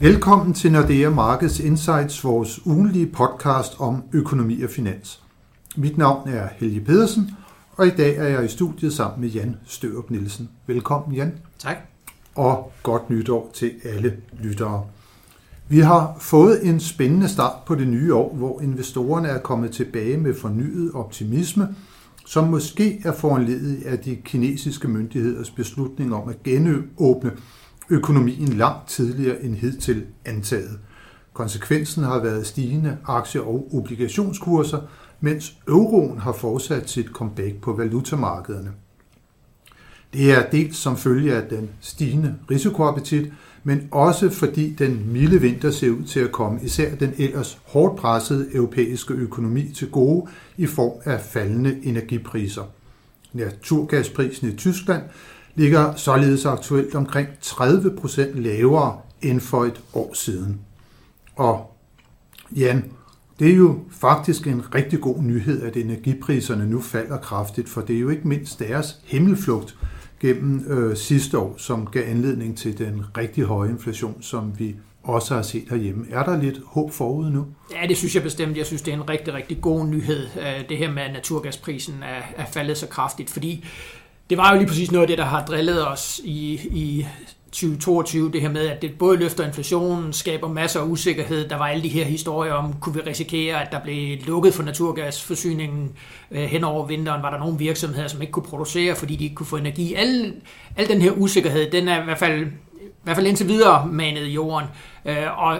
Velkommen til Nordea Markets Insights, vores ugenlige podcast om økonomi og finans. Mit navn er Helge Pedersen, og i dag er jeg i studiet sammen med Jan Størup Nielsen. Velkommen, Jan. Tak. Og godt nytår til alle lyttere. Vi har fået en spændende start på det nye år, hvor investorerne er kommet tilbage med fornyet optimisme, som måske er foranledet af de kinesiske myndigheders beslutning om at genåbne økonomien langt tidligere end hidtil antaget. Konsekvensen har været stigende aktie- og obligationskurser, mens euroen har fortsat sit comeback på valutamarkederne. Det er dels som følge af den stigende risikoappetit, men også fordi den milde vinter ser ud til at komme især den ellers hårdt pressede europæiske økonomi til gode i form af faldende energipriser. Naturgasprisen i Tyskland ligger således aktuelt omkring 30 procent lavere end for et år siden. Og Jan, det er jo faktisk en rigtig god nyhed, at energipriserne nu falder kraftigt, for det er jo ikke mindst deres himmelflugt gennem øh, sidste år, som gav anledning til den rigtig høje inflation, som vi også har set herhjemme. Er der lidt håb forud nu? Ja, det synes jeg bestemt. Jeg synes, det er en rigtig, rigtig god nyhed, øh, det her med, at naturgasprisen er, er faldet så kraftigt, fordi det var jo lige præcis noget af det, der har drillet os i, i 2022, det her med, at det både løfter inflationen, skaber masser af usikkerhed. Der var alle de her historier om, kunne vi risikere, at der blev lukket for naturgasforsyningen øh, hen over vinteren? Var der nogle virksomheder, som ikke kunne producere, fordi de ikke kunne få energi? Al, al den her usikkerhed, den er i hvert fald, i hvert fald indtil videre manet i jorden. Øh, og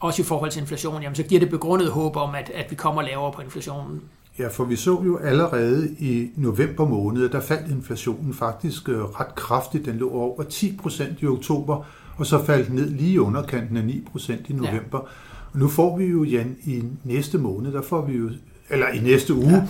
også i forhold til inflation, jamen, så giver det begrundet håb om, at, at vi kommer lavere på inflationen. Ja, for vi så jo allerede i november måned, der faldt inflationen faktisk øh, ret kraftigt. Den lå over 10 procent i oktober, og så faldt ned lige underkanten af 9 procent i november. Ja. Og nu får vi jo, Jan, i næste måned, der får vi jo eller i næste uge, ja.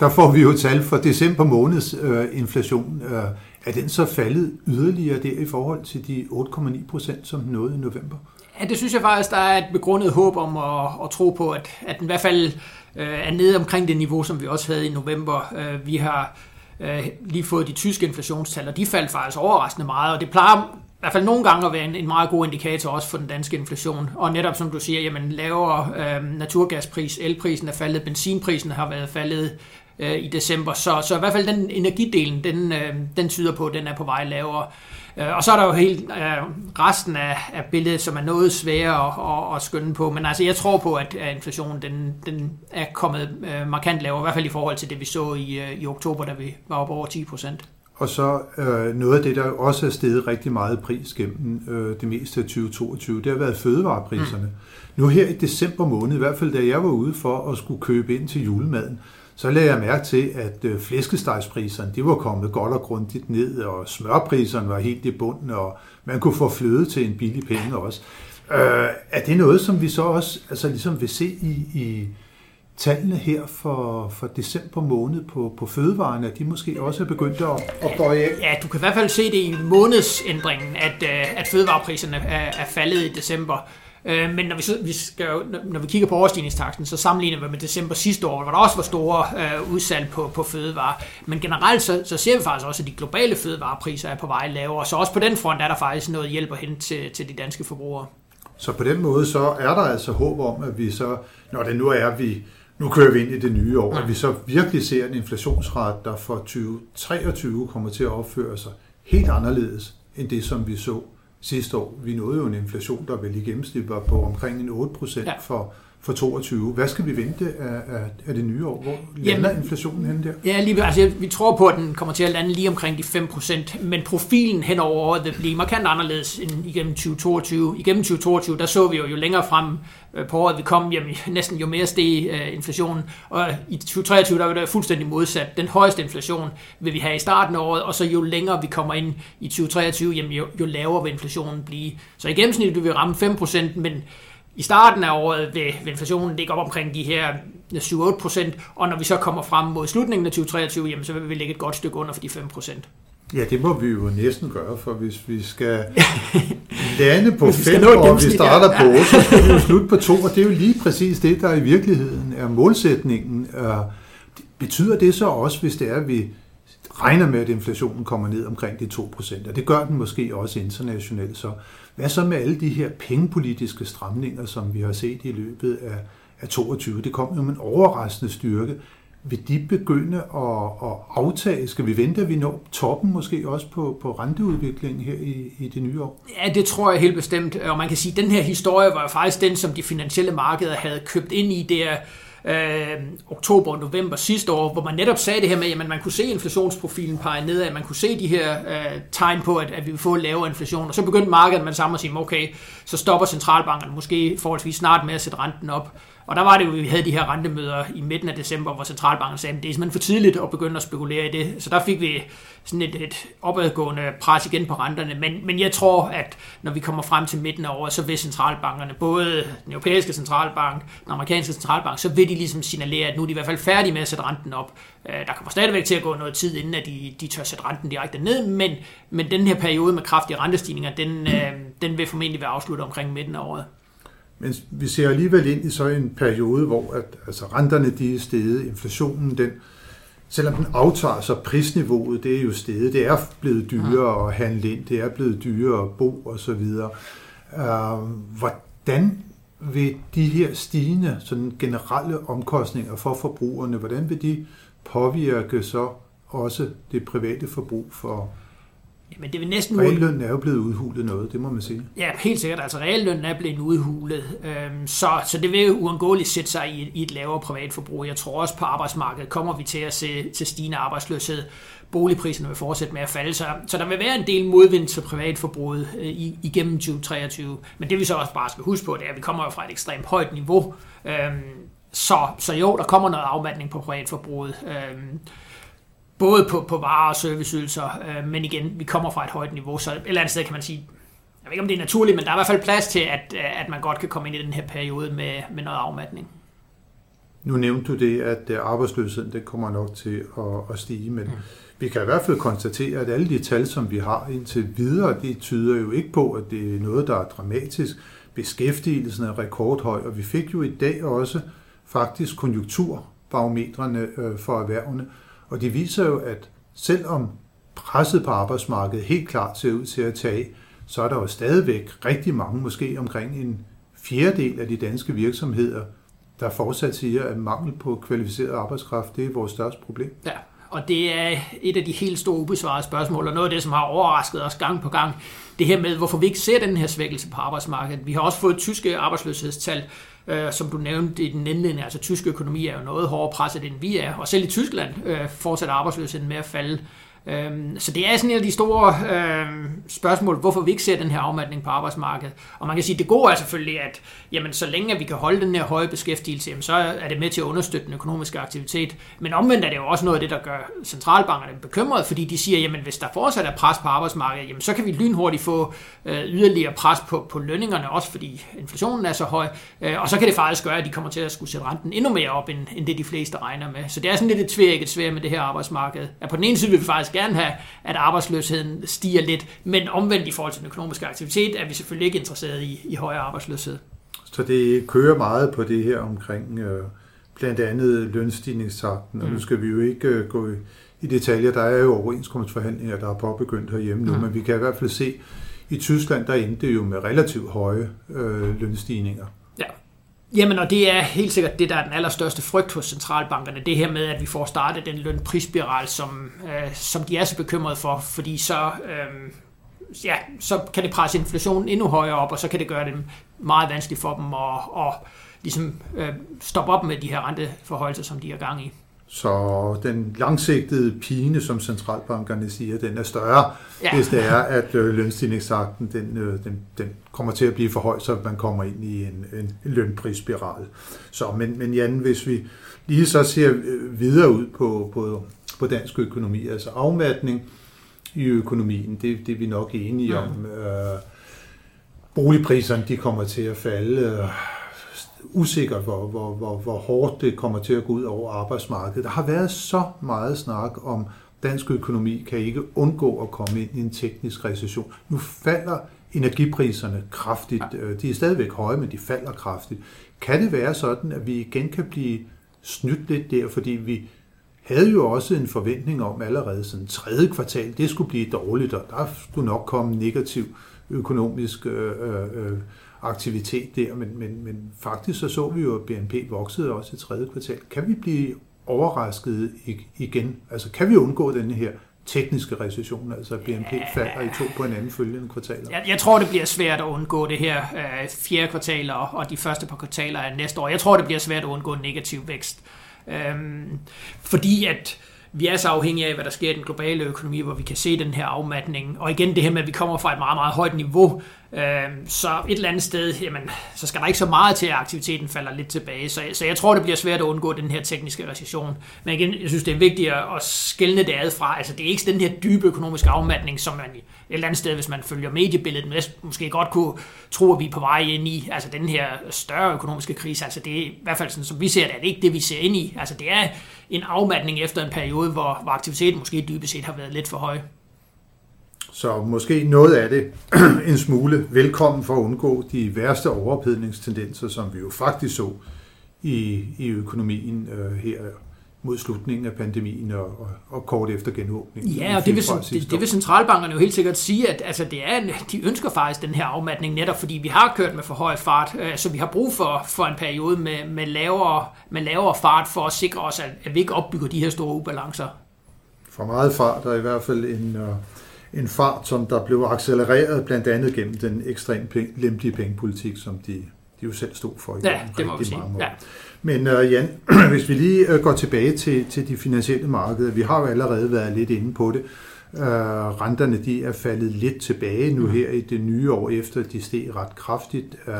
der får vi jo tal for december måneds øh, inflation. Øh, er den så faldet yderligere der i forhold til de 8,9 procent, som den nåede i november? Ja, det synes jeg faktisk, der er et begrundet håb om at, at tro på, at, at den i hvert fald øh, er nede omkring det niveau, som vi også havde i november. Øh, vi har øh, lige fået de tyske inflationstal, og de faldt faktisk overraskende meget, og det plejer i hvert fald nogle gange at være en, en meget god indikator også for den danske inflation. Og netop som du siger, jamen lavere øh, naturgaspris, elprisen er faldet, benzinprisen har været faldet øh, i december, så, så i hvert fald den energidelen, den, øh, den tyder på, at den er på vej lavere. Øh, og så er der jo helt øh, resten af, af billedet, som er noget sværere at, at, at skønne på. Men altså, jeg tror på, at, at inflationen den, den er kommet øh, markant lavere, i hvert fald i forhold til det, vi så i, øh, i oktober, da vi var oppe over 10 procent. Og så øh, noget af det, der også er steget rigtig meget pris gennem øh, det meste af 2022, det har været fødevarepriserne. Mm. Nu her i december måned, i hvert fald da jeg var ude for at skulle købe ind til julemaden, så lagde jeg mærke til, at øh, flæskestegspriserne de var kommet godt og grundigt ned, og smørpriserne var helt i bunden, og man kunne få fløde til en billig penge også. Øh, er det noget, som vi så også altså ligesom vil se i, i tallene her for, for december måned på, på fødevarene, at de måske også er begyndt at, at bøje af? Ja, du kan i hvert fald se det i månedsændringen, at, øh, at fødevarepriserne er, er faldet i december. Øh, men når vi, så, vi skal, når vi kigger på overstigningstakten, så sammenligner vi med december sidste år, hvor der også var store øh, udsalg på, på fødevarer. Men generelt så, så ser vi faktisk også, at de globale fødevarepriser er på vej lavere. Så også på den front er der faktisk noget hjælp at hente til, til de danske forbrugere. Så på den måde så er der altså håb om, at vi så, når det nu er, vi nu kører vi ind i det nye år, at vi så virkelig ser en inflationsret, der for 2023 kommer til at opføre sig helt anderledes end det, som vi så sidste år. Vi nåede jo en inflation, der vel i gennemsnit var på omkring en 8 procent ja. for, for 22. Hvad skal vi vente af, af, af det nye år? Hvor lander Jamen, inflationen hen der? Ja, lige, altså, vi tror på, at den kommer til at lande lige omkring de 5 procent, men profilen hen over året vil blive markant anderledes end igennem 2022. Igennem 2022, der så vi jo, jo længere frem øh, på året vi kom, jamen, næsten jo mere steg uh, inflationen, og i 2023, der var det fuldstændig modsat. Den højeste inflation vil vi have i starten af året, og så jo længere vi kommer ind i 2023, jamen, jo, jo lavere vil inflationen blive. Så i gennemsnit vil vi ramme 5 procent, men i starten af året vil, vil inflationen ligge op omkring de her 7-8 procent, og når vi så kommer frem mod slutningen af 2023, jamen, så vil vi ligge et godt stykke under for de 5 procent. Ja, det må vi jo næsten gøre, for hvis vi skal lande på 5, og vi starter ja. på 8, så skal vi jo slutte på 2, og det er jo lige præcis det, der i virkeligheden er målsætningen. Betyder det så også, hvis det er, at vi regner med, at inflationen kommer ned omkring de 2%, og det gør den måske også internationalt. Så hvad så med alle de her pengepolitiske stramninger, som vi har set i løbet af, af 22? Det kom jo med en overraskende styrke. Vil de begynde at, at aftage? Skal vi vente, at vi når toppen måske også på, på renteudviklingen her i, i det nye år? Ja, det tror jeg helt bestemt. Og man kan sige, at den her historie var faktisk den, som de finansielle markeder havde købt ind i der øh, Øh, oktober og november sidste år, hvor man netop sagde det her med, at man kunne se inflationsprofilen pege nedad, man kunne se de her øh, tegn på, at, at vi vil få lavere inflation, og så begyndte markedet man samme at sige, okay, så stopper centralbankerne måske forholdsvis snart med at sætte renten op. Og der var det jo, vi havde de her rentemøder i midten af december, hvor centralbanken sagde, at det er simpelthen for tidligt at begynde at spekulere i det. Så der fik vi sådan et, et opadgående pres igen på renterne. Men, men jeg tror, at når vi kommer frem til midten af året, så vil centralbankerne, både den europæiske centralbank, den amerikanske centralbank, så vil de ligesom signalere, at nu er de i hvert fald færdige med at sætte renten op. Øh, der kommer stadigvæk til at gå noget tid, inden at de, de tør sætte renten direkte ned, men, men den her periode med kraftige rentestigninger, den, øh, den vil formentlig være afsluttet omkring midten af året. Men vi ser alligevel ind i så en periode, hvor at, altså renterne de er steget, inflationen den, selvom den aftager, så prisniveauet det er jo steget. Det er blevet dyrere at handle ind, det er blevet dyrere at bo osv. Uh, hvordan vil de her stigende sådan generelle omkostninger for forbrugerne, hvordan vil de påvirke så også det private forbrug for men det vil næsten... Reallønnen er jo blevet udhulet noget, det må man sige. Ja, helt sikkert. Altså reallønnen er blevet udhulet, øhm, så, så det vil jo uundgåeligt sætte sig i, i et lavere privatforbrug. Jeg tror også på arbejdsmarkedet kommer vi til at se til stigende arbejdsløshed. Boligpriserne vil fortsætte med at falde, så, så der vil være en del modvind til privatforbruget øh, i, igennem 2023. Men det vi så også bare skal huske på, det er, at vi kommer jo fra et ekstremt højt niveau. Øhm, så, så jo, der kommer noget afmatning på privatforbruget. Øhm, både på, på varer og serviceydelser, øh, men igen, vi kommer fra et højt niveau, så et eller andet sted kan man sige, jeg ved ikke om det er naturligt, men der er i hvert fald plads til, at, at man godt kan komme ind i den her periode med, med noget afmatning. Nu nævnte du det, at øh, arbejdsløsheden det kommer nok til at, at stige, men mm. vi kan i hvert fald konstatere, at alle de tal, som vi har indtil videre, det tyder jo ikke på, at det er noget, der er dramatisk. Beskæftigelsen er rekordhøj, og vi fik jo i dag også faktisk konjunkturbarometrene øh, for erhvervene, og det viser jo, at selvom presset på arbejdsmarkedet helt klart ser ud til at tage, så er der jo stadigvæk rigtig mange, måske omkring en fjerdedel af de danske virksomheder, der fortsat siger, at mangel på kvalificeret arbejdskraft, det er vores største problem. Ja, og det er et af de helt store ubesvarede spørgsmål, og noget af det, som har overrasket os gang på gang, det her med, hvorfor vi ikke ser den her svækkelse på arbejdsmarkedet. Vi har også fået tyske arbejdsløshedstal, øh, som du nævnte i den indledende, altså tysk økonomi er jo noget hårdere presset, end vi er, og selv i Tyskland øh, fortsætter arbejdsløsheden med at falde. Øhm, så det er sådan et af de store øhm, spørgsmål, hvorfor vi ikke ser den her afmatning på arbejdsmarkedet. Og man kan sige, at det gode er selvfølgelig, at jamen, så længe at vi kan holde den her høje beskæftigelse, jamen, så er det med til at understøtte den økonomiske aktivitet. Men omvendt er det jo også noget af det, der gør centralbankerne bekymrede, fordi de siger, jamen hvis der fortsat er pres på arbejdsmarkedet, jamen, så kan vi lynhurtigt få øh, yderligere pres på, på lønningerne, også fordi inflationen er så høj. Øh, og så kan det faktisk gøre, at de kommer til at skulle sætte renten endnu mere op, end, end det de fleste regner med. Så det er sådan lidt et tvækket svært med det her arbejdsmarked. At på den ene side vil vi faktisk gerne have, at arbejdsløsheden stiger lidt, men omvendt i forhold til den økonomiske aktivitet er vi selvfølgelig ikke interesseret i, i højere arbejdsløshed. Så det kører meget på det her omkring øh, blandt andet lønstigningstakten, og mm. nu skal vi jo ikke øh, gå i, i detaljer. Der er jo overenskomstforhandlinger, der er påbegyndt herhjemme nu, mm. men vi kan i hvert fald se, i Tyskland, der endte jo med relativt høje øh, lønstigninger. Jamen, og det er helt sikkert det, der er den allerstørste frygt hos centralbankerne, det her med, at vi får startet den lønprisspiral, som, øh, som de er så bekymrede for, fordi så, øh, ja, så kan det presse inflationen endnu højere op, og så kan det gøre det meget vanskeligt for dem at, at ligesom, øh, stoppe op med de her renteforholdelser, som de er gang i. Så den langsigtede pine, som centralbankerne siger, den er større, ja. hvis det er, at øh, lønstigningsakten den, øh, den, den kommer til at blive for høj, så man kommer ind i en, en, lønprisspiral. Så, men, men Jan, hvis vi lige så ser øh, videre ud på, på, på dansk økonomi, altså afmatning i økonomien, det, det er vi nok enige om. Øh, boligpriserne de kommer til at falde. Øh, usikkert, hvor, hvor, hvor, hvor hårdt det kommer til at gå ud over arbejdsmarkedet. Der har været så meget snak om, dansk økonomi kan ikke undgå at komme ind i en teknisk recession. Nu falder energipriserne kraftigt. Øh, de er stadigvæk høje, men de falder kraftigt. Kan det være sådan, at vi igen kan blive snydt lidt der, fordi vi havde jo også en forventning om allerede sådan tredje kvartal, det skulle blive dårligt, og der skulle nok komme negativ økonomisk øh, øh, aktivitet der, men, men, men faktisk så så vi jo, at BNP voksede også i tredje kvartal. Kan vi blive overrasket igen? Altså kan vi undgå denne her tekniske recession, altså BNP ja. falder i to på en anden følgende kvartaler? Jeg, jeg tror, det bliver svært at undgå det her øh, fjerde kvartal og de første par kvartaler af næste år. Jeg tror, det bliver svært at undgå negativ vækst. Øhm, fordi at vi er så afhængige af, hvad der sker i den globale økonomi, hvor vi kan se den her afmatning. Og igen det her med, at vi kommer fra et meget, meget højt niveau, Øhm, så et eller andet sted, jamen, så skal der ikke så meget til, at aktiviteten falder lidt tilbage. Så, så jeg tror, det bliver svært at undgå den her tekniske recession. Men igen, jeg synes, det er vigtigt at skælne det ad fra. Altså, det er ikke den her dybe økonomiske afmatning, som man et eller andet sted, hvis man følger mediebilledet, måske godt kunne tro, at vi er på vej ind i. Altså, den her større økonomiske krise, altså det er i hvert fald sådan, som vi ser det, er det ikke det, vi ser ind i. Altså, det er en afmatning efter en periode, hvor, hvor aktiviteten måske dybest set har været lidt for høj. Så måske noget af det en smule velkommen for at undgå de værste overophedningstendenser, som vi jo faktisk så i, i økonomien øh, her mod slutningen af pandemien og, og, og kort efter genåbningen. Ja, og det vil, det, det vil centralbankerne jo helt sikkert sige, at altså, det er, de ønsker faktisk den her afmatning netop, fordi vi har kørt med for høj fart, øh, så vi har brug for, for en periode med, med, lavere, med lavere fart for at sikre os, at, at vi ikke opbygger de her store ubalancer. For meget fart er i hvert fald en... Uh, en fart, som der blev accelereret blandt andet gennem den ekstremt lempelige pengepolitik, som de, de jo selv stod for i ja, det må vi sige. Ja. Men uh, Jan, hvis vi lige uh, går tilbage til, til de finansielle markeder, vi har jo allerede været lidt inde på det. Uh, renterne de er faldet lidt tilbage nu mm. her i det nye år, efter de steg ret kraftigt. Uh,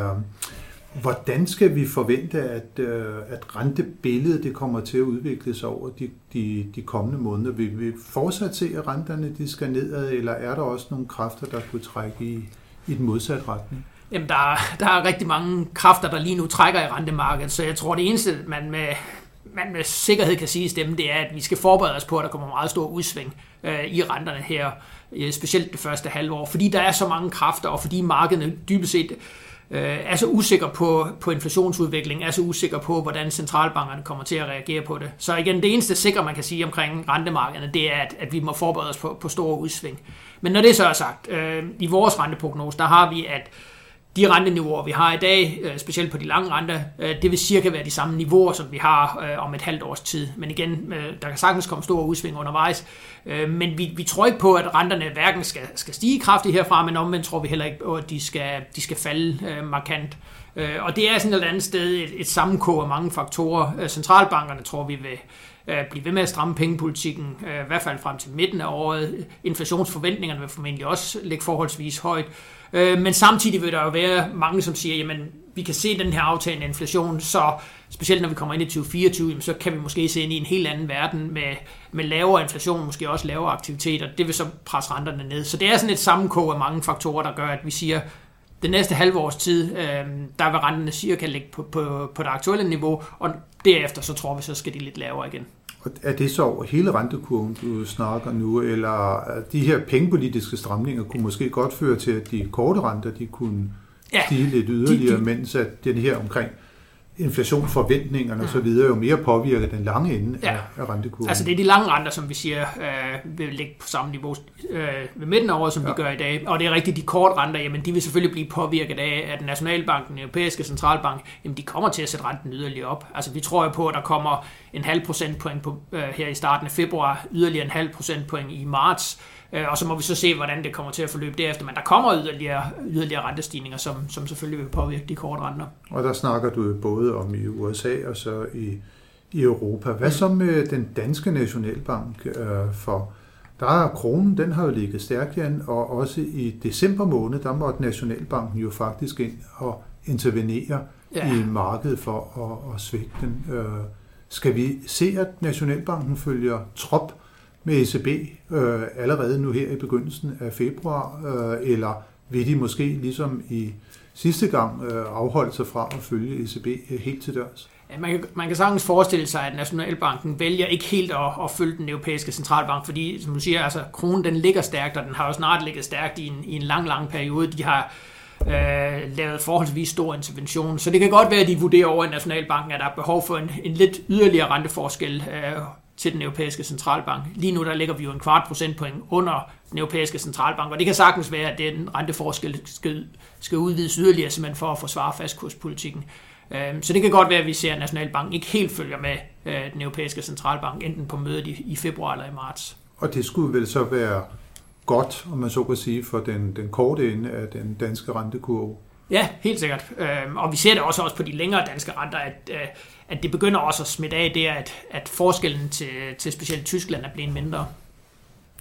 Hvordan skal vi forvente, at, øh, at rentebilledet det kommer til at udvikle sig over de, de, de kommende måneder? Vil vi fortsat se, at renterne de skal nedad, eller er der også nogle kræfter, der kunne trække i, i den modsatte retning? Jamen, der, er, der er rigtig mange kræfter, der lige nu trækker i rentemarkedet, så jeg tror, det eneste, man med, man med sikkerhed kan sige i stemmen, det er, at vi skal forberede os på, at der kommer meget stor udsving øh, i renterne her, øh, specielt det første halvår, fordi der er så mange kræfter, og fordi markedet dybest set øh, er så usikker på, på inflationsudviklingen, er så usikker på, hvordan centralbankerne kommer til at reagere på det. Så igen, det eneste sikre, man kan sige omkring rentemarkederne, det er, at, at vi må forberede os på, på store udsving. Men når det så er sagt, øh, i vores renteprognose, der har vi, at de renteniveauer, vi har i dag, øh, specielt på de lange renter, øh, det vil cirka være de samme niveauer, som vi har øh, om et halvt års tid. Men igen, der kan sagtens komme store udsving undervejs. Men vi, vi tror ikke på, at renterne hverken skal, skal stige kraftigt herfra, men omvendt tror vi heller ikke på, at de skal, de skal falde markant. Og det er sådan et andet sted et, et sammenkog af mange faktorer. Centralbankerne tror vi vil blive ved med at stramme pengepolitikken, i hvert fald frem til midten af året. Inflationsforventningerne vil formentlig også ligge forholdsvis højt. Øh, men samtidig vil der jo være mange, som siger, jamen vi kan se den her aftagende inflation, så specielt når vi kommer ind i 2024, jamen, så kan vi måske se ind i en helt anden verden med, med lavere inflation, måske også lavere aktiviteter. Det vil så presse renterne ned. Så det er sådan et sammenkog af mange faktorer, der gør, at vi siger, det næste halve års tid, øh, der vil renterne cirka ligge på, på, på det aktuelle niveau, og derefter så tror vi, så skal de lidt lavere igen. Og er det så over hele rentekurven, du snakker nu, eller de her pengepolitiske stramninger kunne måske godt føre til, at de korte renter, de kunne stige lidt yderligere, de, de, mens at den her omkring inflationsforventningerne ja. osv. jo mere påvirker den lange ende ja. af, rentekurven. Altså det er de lange renter, som vi siger, øh, vil ligge på samme niveau øh, ved midten af året, som ja. vi gør i dag. Og det er rigtigt, de korte renter, jamen de vil selvfølgelig blive påvirket af, at Nationalbanken, den europæiske centralbank, jamen de kommer til at sætte renten yderligere op. Altså vi tror jo på, at der kommer en halv procentpoint på, øh, her i starten af februar, yderligere en halv procentpoint i marts, og så må vi så se, hvordan det kommer til at forløbe derefter. Men der kommer yderligere, yderligere rentestigninger, som, som selvfølgelig vil påvirke de korte renter. Og der snakker du både om i USA og så i, i Europa. Hvad så med den danske nationalbank? Øh, for der er kronen, den har jo ligget stærkt igen, og også i december måned, der måtte Nationalbanken jo faktisk ind og intervenere ja. i markedet for at, at svække den. Øh, skal vi se, at Nationalbanken følger trop med ECB øh, allerede nu her i begyndelsen af februar, øh, eller vil de måske ligesom i sidste gang øh, afholde sig fra at følge ECB øh, helt til dørs? Ja, man, kan, man kan sagtens forestille sig, at Nationalbanken vælger ikke helt at, at følge den europæiske centralbank, fordi som du siger, altså, kronen den ligger stærkt, og den har jo snart ligget stærkt i en, i en lang, lang periode. De har øh, lavet forholdsvis stor intervention. Så det kan godt være, at de vurderer over i Nationalbanken, at der er behov for en, en lidt yderligere renteforskel øh, til den europæiske centralbank. Lige nu der ligger vi jo en kvart procentpoint under den europæiske centralbank, og det kan sagtens være, at den renteforskel skal, skal udvides yderligere, simpelthen for at forsvare fastkurspolitikken. Øhm, så det kan godt være, at vi ser, at Nationalbanken ikke helt følger med øh, den europæiske centralbank, enten på mødet i februar eller i marts. Og det skulle vel så være godt, om man så kan sige, for den, den korte ende af den danske rentekurve? Ja, helt sikkert. Øhm, og vi ser det også, også på de længere danske renter, at, øh, at det begynder også at smitte af, det at, at forskellen til, til specielt Tyskland er blevet mindre.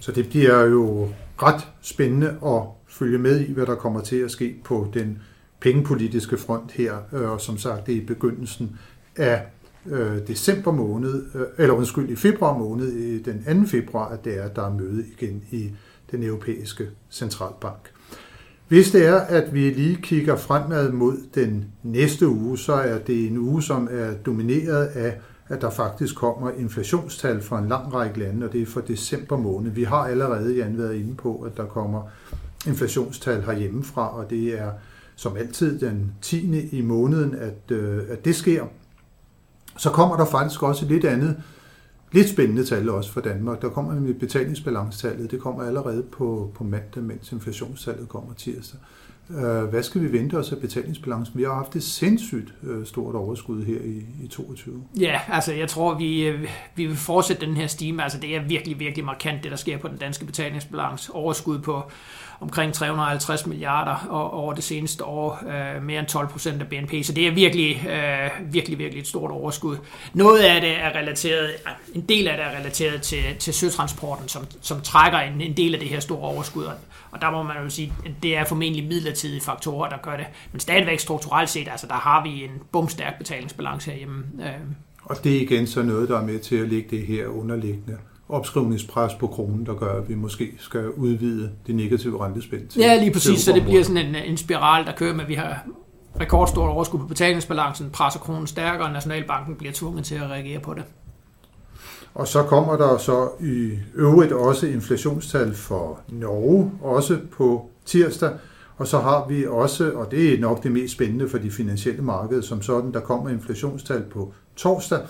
Så det bliver jo ret spændende at følge med i, hvad der kommer til at ske på den pengepolitiske front her, øh, og som sagt, det er i begyndelsen af øh, december måned, øh, eller undskyld, i februar måned, øh, den 2. februar, at det er, at der er møde igen i den europæiske centralbank. Hvis det er, at vi lige kigger fremad mod den næste uge, så er det en uge, som er domineret af, at der faktisk kommer inflationstal fra en lang række lande, og det er for december måned. Vi har allerede, Jan, været inde på, at der kommer inflationstal herhjemmefra, og det er som altid den 10. i måneden, at, øh, at det sker. Så kommer der faktisk også et lidt andet, lidt spændende tal også for Danmark. Der kommer nemlig betalingsbalancetallet, det kommer allerede på, på mandag, mens inflationstallet kommer tirsdag. Øh, hvad skal vi vente os af betalingsbalancen? Vi har haft et sindssygt øh, stort overskud her i, i 22. Ja, altså jeg tror, vi, øh, vi vil fortsætte den her stime. Altså det er virkelig, virkelig markant, det der sker på den danske betalingsbalance. Overskud på omkring 350 milliarder over det seneste år, øh, mere end 12 procent af BNP. Så det er virkelig, øh, virkelig, virkelig et stort overskud. Noget af det er relateret, en del af det er relateret til, til søtransporten, som, som trækker en, en del af det her store overskud. Og der må man jo sige, at det er formentlig midlertidige faktorer, der gør det. Men stadigvæk strukturelt set, altså der har vi en bumstærk betalingsbalance herhjemme. Øh. Og det er igen så noget, der er med til at lægge det her underliggende opskrivningspres på kronen, der gør, at vi måske skal udvide det negative rentespænd til Ja, lige præcis, så det bliver sådan en, en spiral, der kører med, at vi har rekordstort overskud på betalingsbalancen, presser kronen stærkere, og Nationalbanken bliver tvunget til at reagere på det. Og så kommer der så i øvrigt også inflationstal for Norge, også på tirsdag. Og så har vi også, og det er nok det mest spændende for de finansielle markeder som sådan, der kommer inflationstal på torsdag,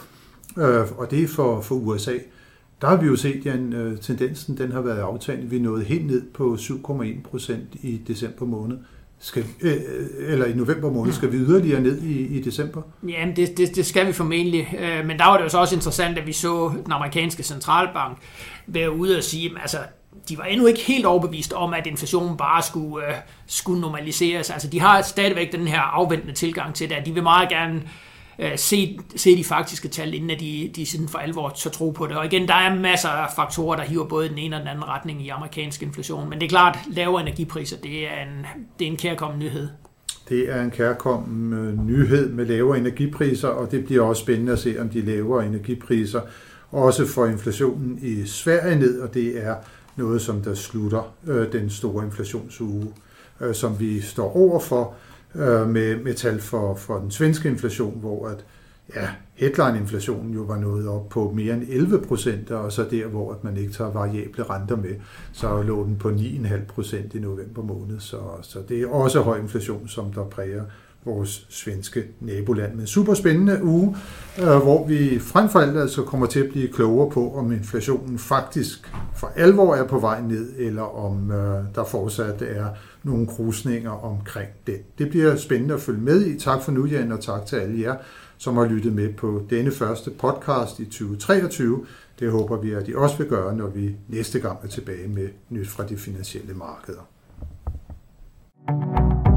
øh, og det er for, for USA. Der har vi jo set, at øh, tendensen den har været aftagende. Vi nåede nået helt ned på 7,1 procent i december måned. Skal, øh, øh, eller i november måned, skal vi yderligere ned i, i december? Jamen, det, det, det skal vi formentlig. Øh, men der var det jo så også interessant, at vi så den amerikanske centralbank være ude og sige, altså, de var endnu ikke helt overbevist om, at inflationen bare skulle, øh, skulle normaliseres. Altså, de har stadigvæk den her afventende tilgang til det, at de vil meget gerne øh, Øh, se, se de faktiske tal, inden at de, de sådan for alvor så tro på det. Og igen, der er masser af faktorer, der hiver både den ene og den anden retning i amerikansk inflation. Men det er klart, lavere energipriser, det er en, det er en kærkommen nyhed. Det er en kærkommen øh, nyhed med lavere energipriser, og det bliver også spændende at se, om de lavere energipriser også får inflationen i Sverige ned, og det er noget, som der slutter øh, den store inflationsuge, øh, som vi står overfor øh, med, med tal for, for den svenske inflation, hvor at ja, headline-inflationen jo var nået op på mere end 11 procent, og så der, hvor at man ikke tager variable renter med, så lå den på 9,5 procent i november måned. Så, så det er også høj inflation, som der præger vores svenske naboland. Men super spændende uge, øh, hvor vi frem for alt altså kommer til at blive klogere på, om inflationen faktisk for alvor er på vej ned, eller om øh, der fortsat er nogle krusninger omkring det. Det bliver spændende at følge med i. Tak for nu, Jan, og tak til alle jer, som har lyttet med på denne første podcast i 2023. Det håber vi, at I også vil gøre, når vi næste gang er tilbage med nyt fra de finansielle markeder. thank you